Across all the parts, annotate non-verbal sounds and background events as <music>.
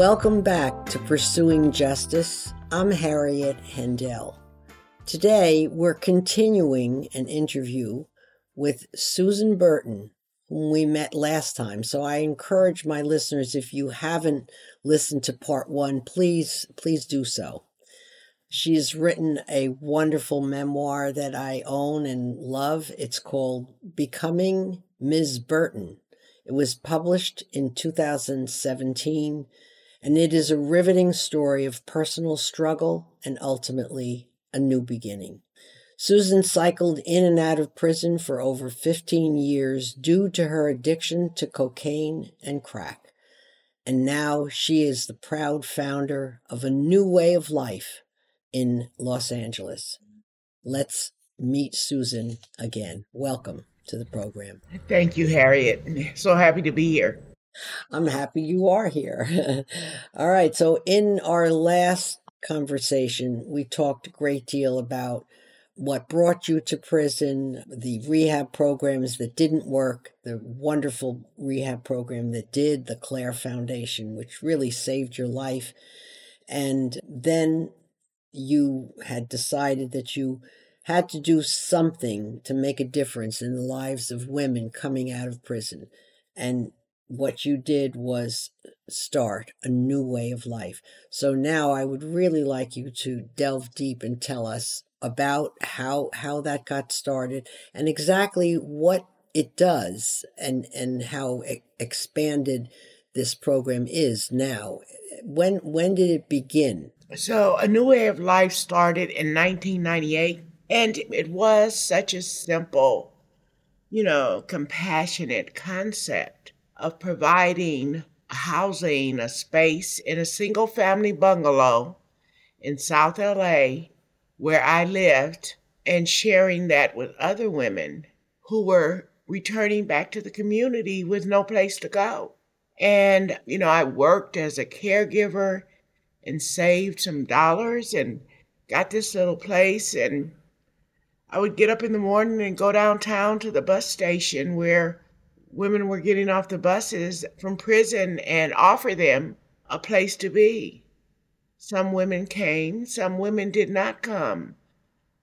Welcome back to Pursuing Justice. I'm Harriet Hendel. Today, we're continuing an interview with Susan Burton, whom we met last time. So I encourage my listeners, if you haven't listened to part one, please, please do so. She's written a wonderful memoir that I own and love. It's called Becoming Ms. Burton. It was published in 2017, and it is a riveting story of personal struggle and ultimately a new beginning. Susan cycled in and out of prison for over 15 years due to her addiction to cocaine and crack. And now she is the proud founder of a new way of life in Los Angeles. Let's meet Susan again. Welcome to the program. Thank you, Harriet. So happy to be here. I'm happy you are here. <laughs> All right. So, in our last conversation, we talked a great deal about what brought you to prison, the rehab programs that didn't work, the wonderful rehab program that did, the CLARE Foundation, which really saved your life. And then you had decided that you had to do something to make a difference in the lives of women coming out of prison. And what you did was start a new way of life. So now I would really like you to delve deep and tell us about how how that got started and exactly what it does and and how expanded this program is now. When when did it begin? So, A New Way of Life started in 1998, and it was such a simple, you know, compassionate concept of providing housing, a space in a single family bungalow in South LA where I lived, and sharing that with other women who were returning back to the community with no place to go. And, you know, I worked as a caregiver and saved some dollars and got this little place. And I would get up in the morning and go downtown to the bus station where women were getting off the buses from prison and offer them a place to be. Some women came, some women did not come.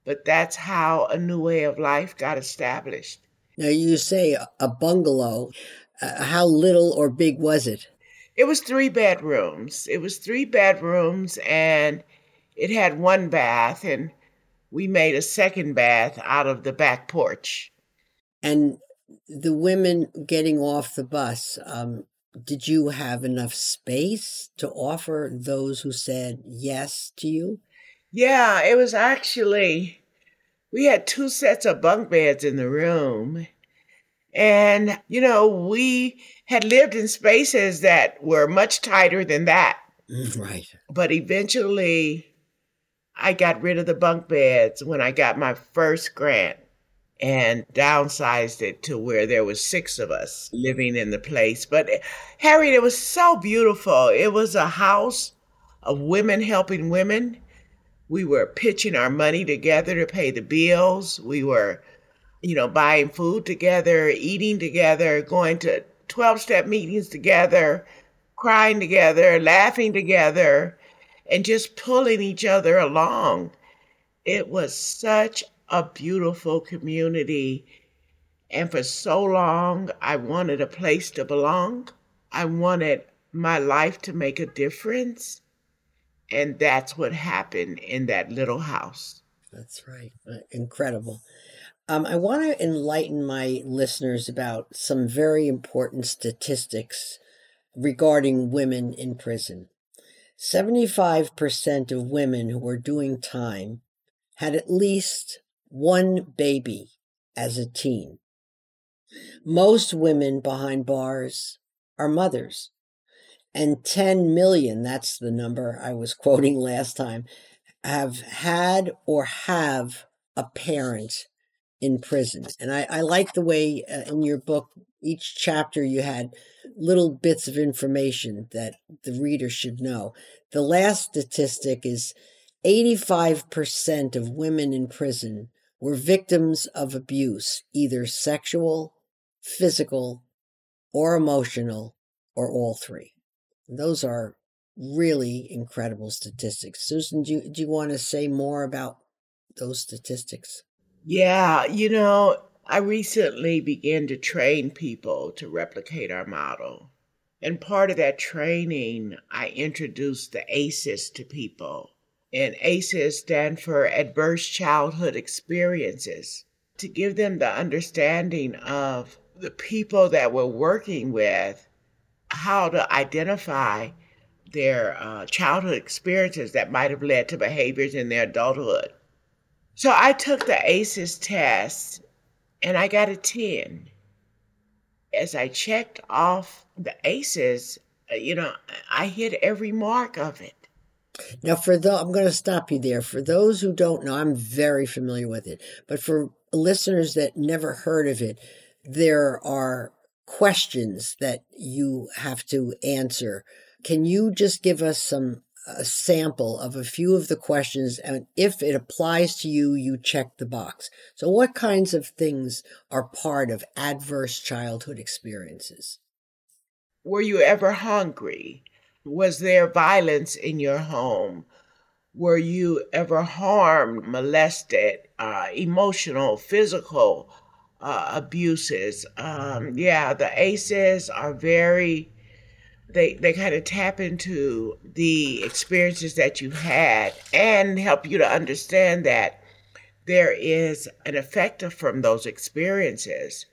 But that's how a new way of life got established. Now, you say a bungalow. Uh, how little or big was it? It was three bedrooms. It was three bedrooms and it had one bath and we made a second bath out of the back porch. And the women getting off the bus, um, did you have enough space to offer those who said yes to you? Yeah, it was actually, we had two sets of bunk beds in the room. And, you know, we had lived in spaces that were much tighter than that. Mm, right. But eventually, I got rid of the bunk beds when I got my first grant and downsized it to where there was six of us living in the place. But eh, Harriet, it was so beautiful. It was a house of women helping women. We were pitching our money together to pay the bills. We were you know, buying food together, eating together, going to 12 step meetings together, crying together, laughing together, and just pulling each other along. It was such a beautiful community. And for so long, I wanted a place to belong. I wanted my life to make a difference. And that's what happened in that little house. That's right. Incredible. Um, I want to enlighten my listeners about some very important statistics regarding women in prison. 75% of women who are doing time had at least one baby as a teen. Most women behind bars are mothers. And 10 million, that's the number I was <laughs> quoting last time, have had or have a parent in prison. And I, I like the way uh, in your book, each chapter you had little bits of information that the reader should know. The last statistic is 85% of women in prison were victims of abuse, either sexual, physical, or emotional, or all three. Those are really incredible statistics. Susan, do you, do you want to say more about those statistics? Yeah, you know, I recently began to train people to replicate our model. And part of that training, I introduced the ACEs to people. And ACEs stand for Adverse Childhood Experiences to give them the understanding of the people that we're working with, how to identify their uh, childhood experiences that might have led to behaviors in their adulthood. So I took the ACEs test and I got a 10. As I checked off the ACEs, uh, you know, I hit every mark of it. Now, for the, I'm going to stop you there. For those who don't know, I'm very familiar with it, but for listeners that never heard of it, there are questions that you have to answer. Can you just give us some a sample of a few of the questions and if it applies to you you check the box so what kinds of things are part of adverse childhood experiences were you ever hungry was there violence in your home were you ever harmed molested uh, emotional physical uh, abuses um, yeah the aces are very they they kind of tap into the experiences that you've had and help you to understand that there is an effect from those experiences.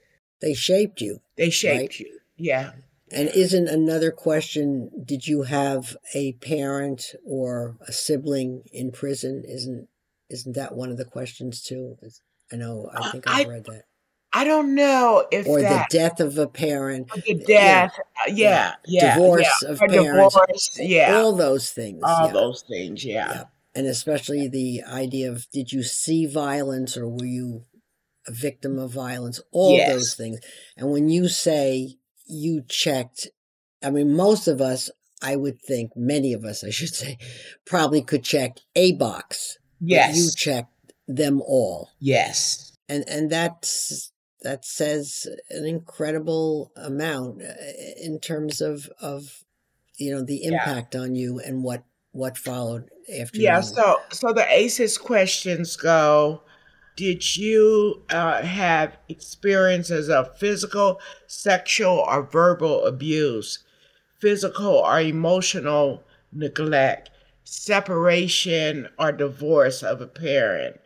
They shaped you. They shaped right? you. Yeah. And isn't another question did you have a parent or a sibling in prison? Isn't isn't that one of the questions too? I know I uh, think I've I, read that. I don't know if or that, the death of a parent, the death, uh, yeah, yeah, yeah divorce yeah. of parents, divorce, yeah, all those things, all yeah. those things, yeah. yeah. and especially the idea of did you see violence or were you a victim of violence? All yes. those things, and when you say you checked, I mean, most of us, I would think, many of us, I should say, probably could check a box. Yes, you checked them all. Yes, and and that's that says an incredible amount uh, in terms of of you know the impact yeah. on you and what what followed after yeah so so the aces questions go did you uh, have experiences of physical sexual or verbal abuse? Physical or emotional neglect separation or divorce of a parent?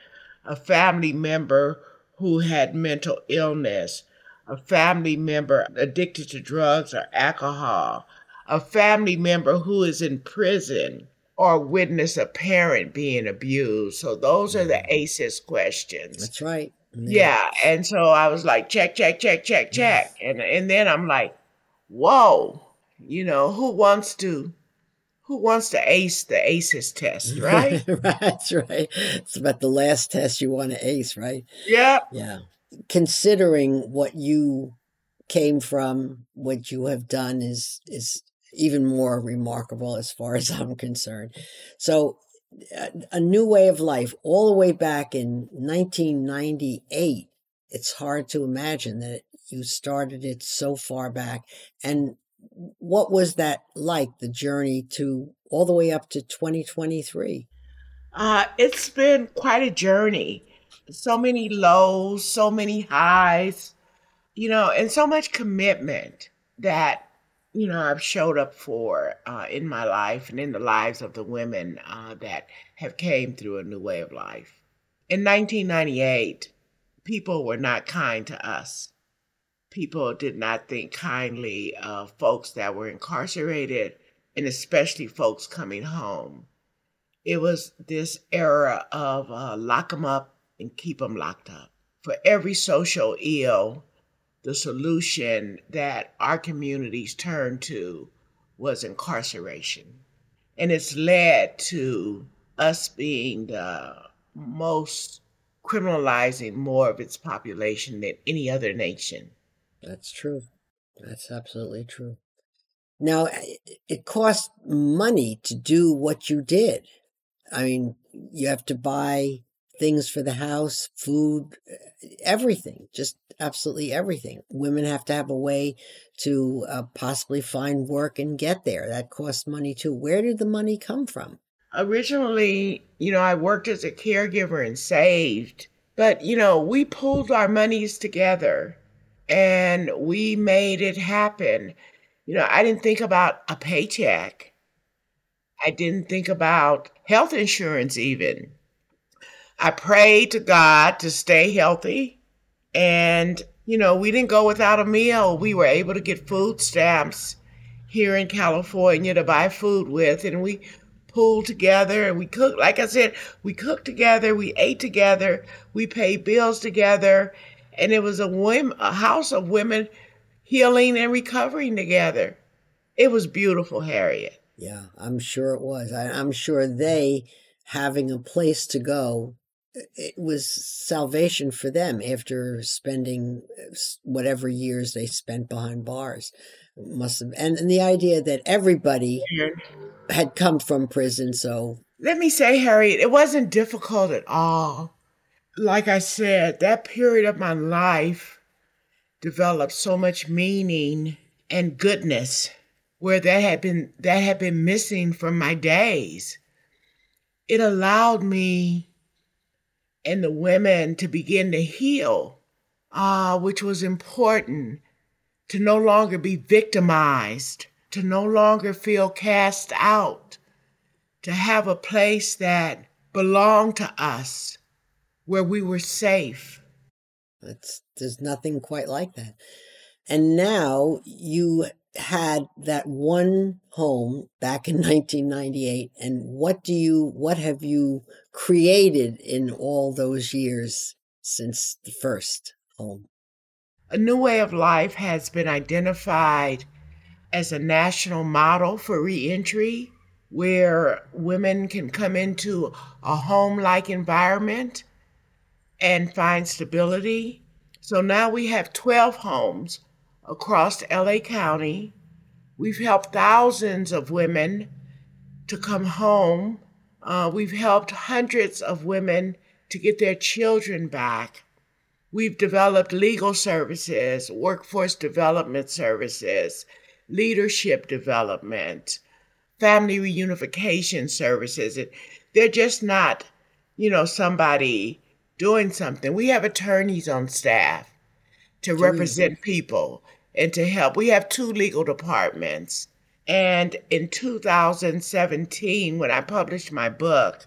A family member who had mental illness, a family member addicted to drugs or alcohol, a family member who is in prison, or witness a parent being abused. So those are the mm-hmm. ACEs questions. That's right. Yeah. yeah. And so I was like, check, check, check, check, check. And and then I'm like, whoa, you know, who wants to who wants to ace the ACEs test, <laughs> right? That's right. It's about the last test you want to ace, right? Yeah. Yeah. Considering what you came from, what you have done is is even more remarkable as far <laughs> as I'm concerned. So, a new way of life, all the way back in 1998. It's hard to imagine that you started it so far back, and what was that like, the journey to all the way up to 2023? Uh, it's been quite a journey. So many lows, so many highs, you know, and so much commitment that, you know, I've showed up for uh, in my life and in the lives of the women uh, that have came through a new way of life. In 1998, people were not kind to us people did not think kindly of folks that were incarcerated and especially folks coming home. It was this era of uh, lock them up and keep them locked up. For every social ill, the solution that our communities turned to was incarceration. And it's led to us being the most criminalizing more of its population than any other nation. That's true. That's absolutely true. Now, eh, it cost money to do what you did. I mean, you have to buy things for the house, food, everything, just absolutely everything. Women have to have a way to uh, possibly find work and get there. That costs money too. Where did the money come from? Originally, you know, I worked as a caregiver and saved, but, you know, we pulled our monies together and we made it happen. You know, I didn't think about a paycheck. I didn't think about health insurance even. I prayed to God to stay healthy. And, you know, we didn't go without a meal. We were able to get food stamps here in California to buy food with. And we pulled together and we cooked. Like I said, we cooked together, we ate together, we paid bills together. And it was a, women, a house of women healing and recovering together. It was beautiful, Harriet. Yeah, I'm sure it was. I, I'm sure they having a place to go it was salvation for them after spending uh, whatever years they spent behind bars. Must have and, and the idea that everybody had come from prison so let me say harriet it wasn't difficult at all. Like i said that period of my life developed so much meaning and goodness where that had been that had been missing from my days. It allowed me and the women to begin to heal, uh, which was important to no longer be victimized, to no longer feel cast out, to have a place that belonged to us where we were safe. It's, there's nothing quite like that. And now you had that one home back in <laughs> 1998 and what do you what have you created in all those years since the first home a new way of life has been identified as a national model for reentry where women can come into a home like environment and find stability so now we have 12 homes across LA County. We've helped thousands of women to come home. Uh, we've helped hundreds of women to get their children back. We've developed legal services, workforce development services, leadership development, family reunification services. They're just not, you know, somebody doing something. We have attorneys on staff to represent people and to help. We have two legal departments. And in 2017, when I published my book,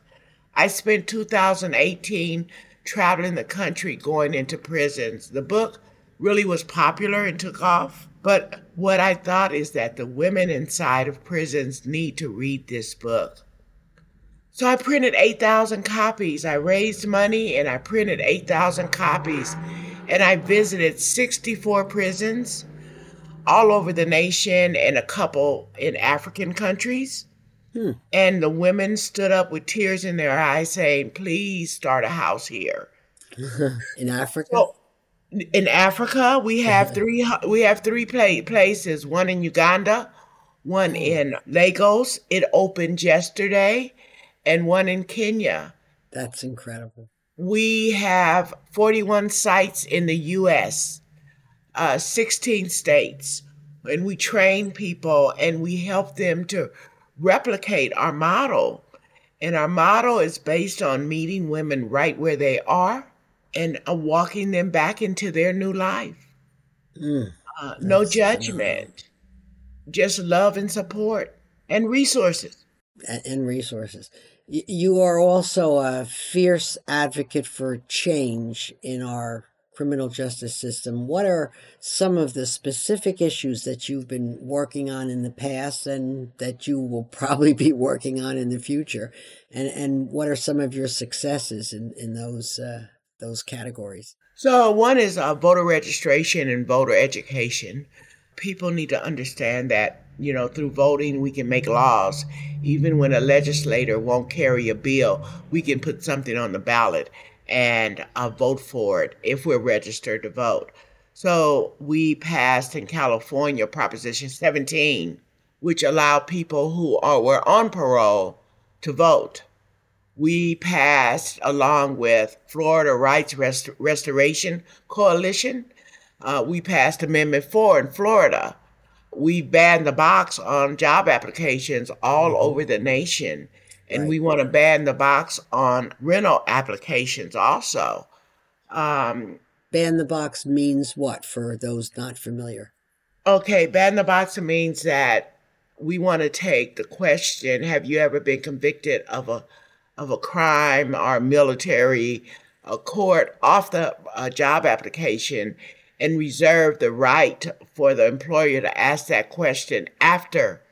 I spent 2018 traveling the country going into prisons. The book really was popular and took off. But what I thought is that the women inside of prisons need to read this book. So I printed 8,000 copies. I raised money and I printed 8,000 copies. And I visited 64 prisons all over the nation and a couple in African countries. Hmm. And the women stood up with tears in their eyes saying, please start a house here. <laughs> in Africa? So, in Africa, we have <laughs> three we have three places, one in Uganda, one hmm. in Lagos, it opened yesterday, and one in Kenya. That's incredible. We have 41 sites in the US uh, 16 states, and we train people and we help them to replicate our model. And our model is based on meeting women right where they are and uh, walking them back into their new life. Mm, uh, no judgment, just love and support and resources. And resources. You are also a fierce advocate for change in our criminal justice system. What are some of the specific issues that you've been working on in the past and that you will probably be <laughs> working on in the future? And and what are some of your successes in in those uh, those categories? So one is uh, voter registration and voter education. People need to understand that you know through voting we can make laws. Even when a legislator won't carry a bill, we can put something on the ballot and uh, vote for it if we're registered to vote. So we passed in California Proposition 17, which allowed people who are, were on parole to vote. we passed, along with Florida Rights Rest- Restoration Coalition, uh, we passed Amendment 4 in Florida. We banned the box on job applications all mm-hmm. over the nation. And right. we want to ban the box on rental applications also. Um, ban the box means what for those not familiar? Okay, ban the box means that we want to take the question have you ever been convicted of a of a crime or military a court off the uh, job application and reserve the right for the employer to ask that question after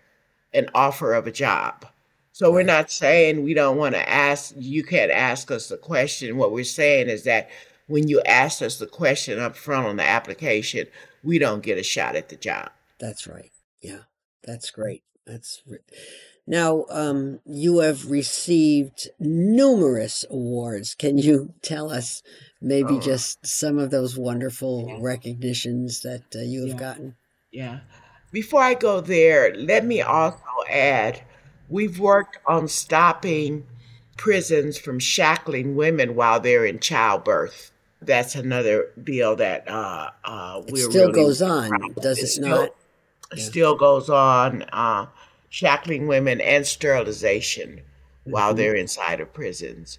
an offer of a job. So we're not saying we don't want to ask, you can't ask us the question. What we're saying is that when you ask us the question up front on the application, we don't get a shot at the job. That's right. Yeah, that's great. That's now um, you have received numerous awards. Can you tell us maybe oh. just some of those wonderful yeah. recognitions that uh, you have yeah. gotten? Yeah. Before I go there, let me also add we've worked on stopping prisons from shackling women while they're in childbirth. That's another bill that uh, uh, it still really goes on, does it, it still, not? Yeah. Still goes on. Uh, shackling women and sterilization mm-hmm. while they're inside of prisons.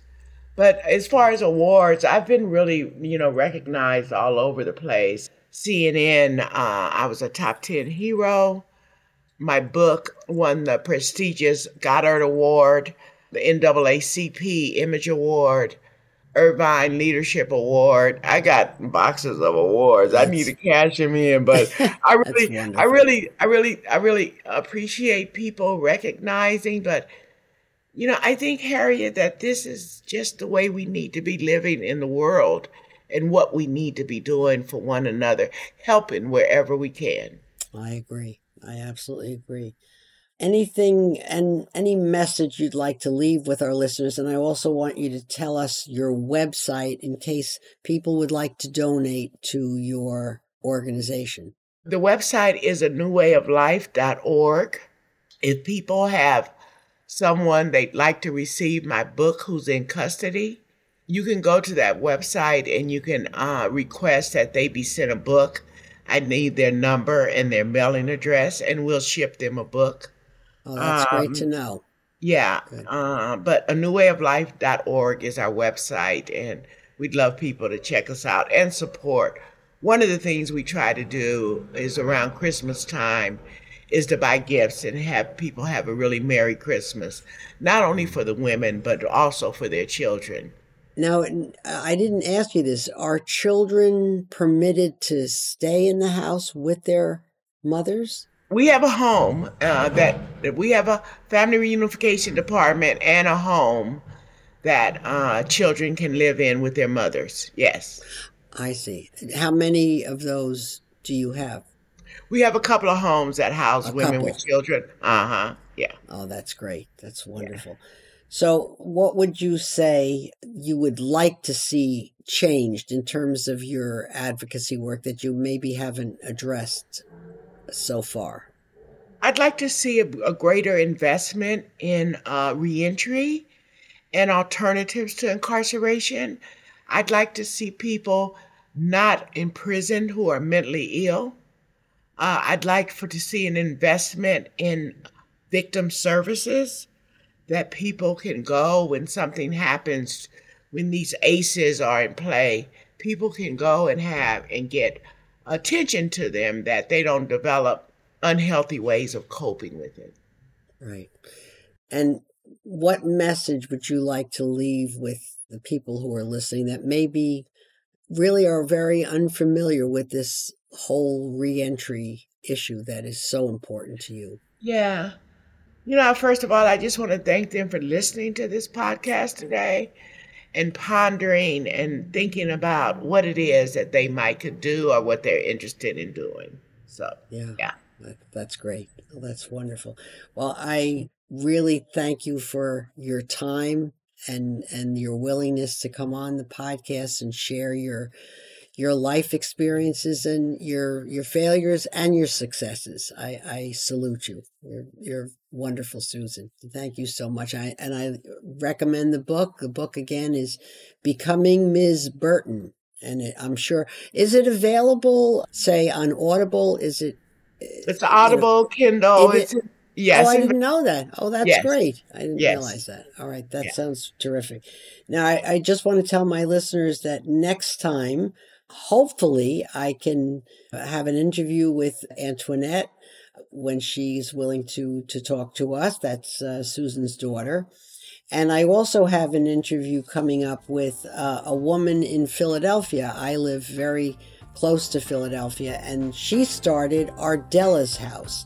But as far as awards, I've been really, you know, recognized all over the place. CNN, uh, I was a top 10 hero. My book won the prestigious Goddard Award, the NAACP Image Award, Irvine Leadership Award. I got boxes of awards. That's, I need to cash them in, but <laughs> I really, I really, I really, I really appreciate people recognizing. But you know, I think Harriet that this is just the way we need to be living in the world, and what we need to be doing for one another, helping wherever we can. I agree. I absolutely agree anything and any message you'd like to leave with our listeners. And I also want you to tell us your website in case people would like to donate to your organization. The website is a newwayoflife.org. If people have someone they'd like to receive my book who's in custody, you can go to that website and you can uh, request that they be sent a book. I need their number and their mailing address, and we'll ship them a book. Oh, that's um, great to know. Yeah. Uh, but a newwayoflife.org is our website, and we'd love people to check us out and support. One of the things we try to do is around Christmas time is to buy gifts and have people have a really Merry Christmas, not only for the women, but also for their children. Now, I didn't ask you this. Are children permitted to stay in the house with their mothers? we have a home uh, that, that we have a family reunification department and a home that uh, children can live in with their mothers. Yes. I see. How many of those do you have? We have a couple of homes that house a women couple. with children. Uh huh. Yeah. Oh, that's great. That's wonderful. Yeah. So, what would you say you would like to see changed in terms of your advocacy work that you maybe haven't addressed so far? I'd like to see a, a greater investment in uh, reentry and alternatives to incarceration. I'd like to see people not imprisoned who are mentally ill. Uh, I'd like for to see an investment in victim services that people can go when something happens, when these ACEs are in play. People can go and have and get attention to them that they don't develop unhealthy ways of coping with it. Right. And what message would you like to leave with the people who are listening that maybe really are very unfamiliar with this whole reentry issue that is so important to you? Yeah. You know, first of all, I just want to thank them for listening to this podcast today and pondering and thinking about what it is that they might could do or what they're interested in doing. So, yeah. Yeah. That, that's great. Oh, that's wonderful. Well, I really thank you for your time and and your willingness to come on the podcast and share your your life experiences and your your failures and your successes. I, I salute you. You're you're wonderful, Susan. Thank you so much. I and I recommend the book. The book again is Becoming Ms. Burton. And it, I'm sure is it available, say on Audible? Is it it's Audible, you know, Kindle. It's oh, Yes. Oh, I didn't know that. Oh, that's yes. great. I didn't yes. realize that. All right. That yeah. sounds terrific. Now, I, I just want to tell my listeners that next time, hopefully, I can have an interview with Antoinette when she's willing to, to talk to us. That's uh, Susan's daughter. And I also have an interview coming up with uh, a woman in Philadelphia. I live very close to Philadelphia, and she started Ardella's House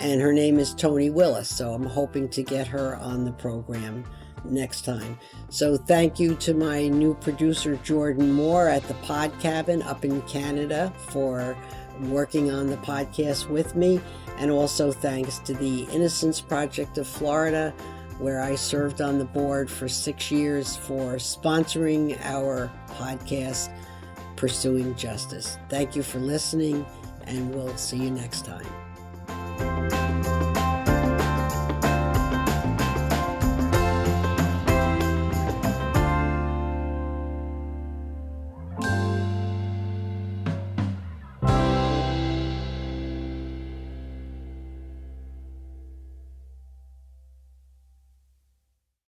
and her name is Tonie Willis. So I'm hoping to get her on the program next time. So thank you to my new producer, Jordan Moore at the Pod Cabin up in Canada for working on the podcast with me. And also thanks to the Innocence Project of Florida, where I served on the board for six years for sponsoring our podcast, Pursuing Justice. Thank you for listening, and we'll see you next time.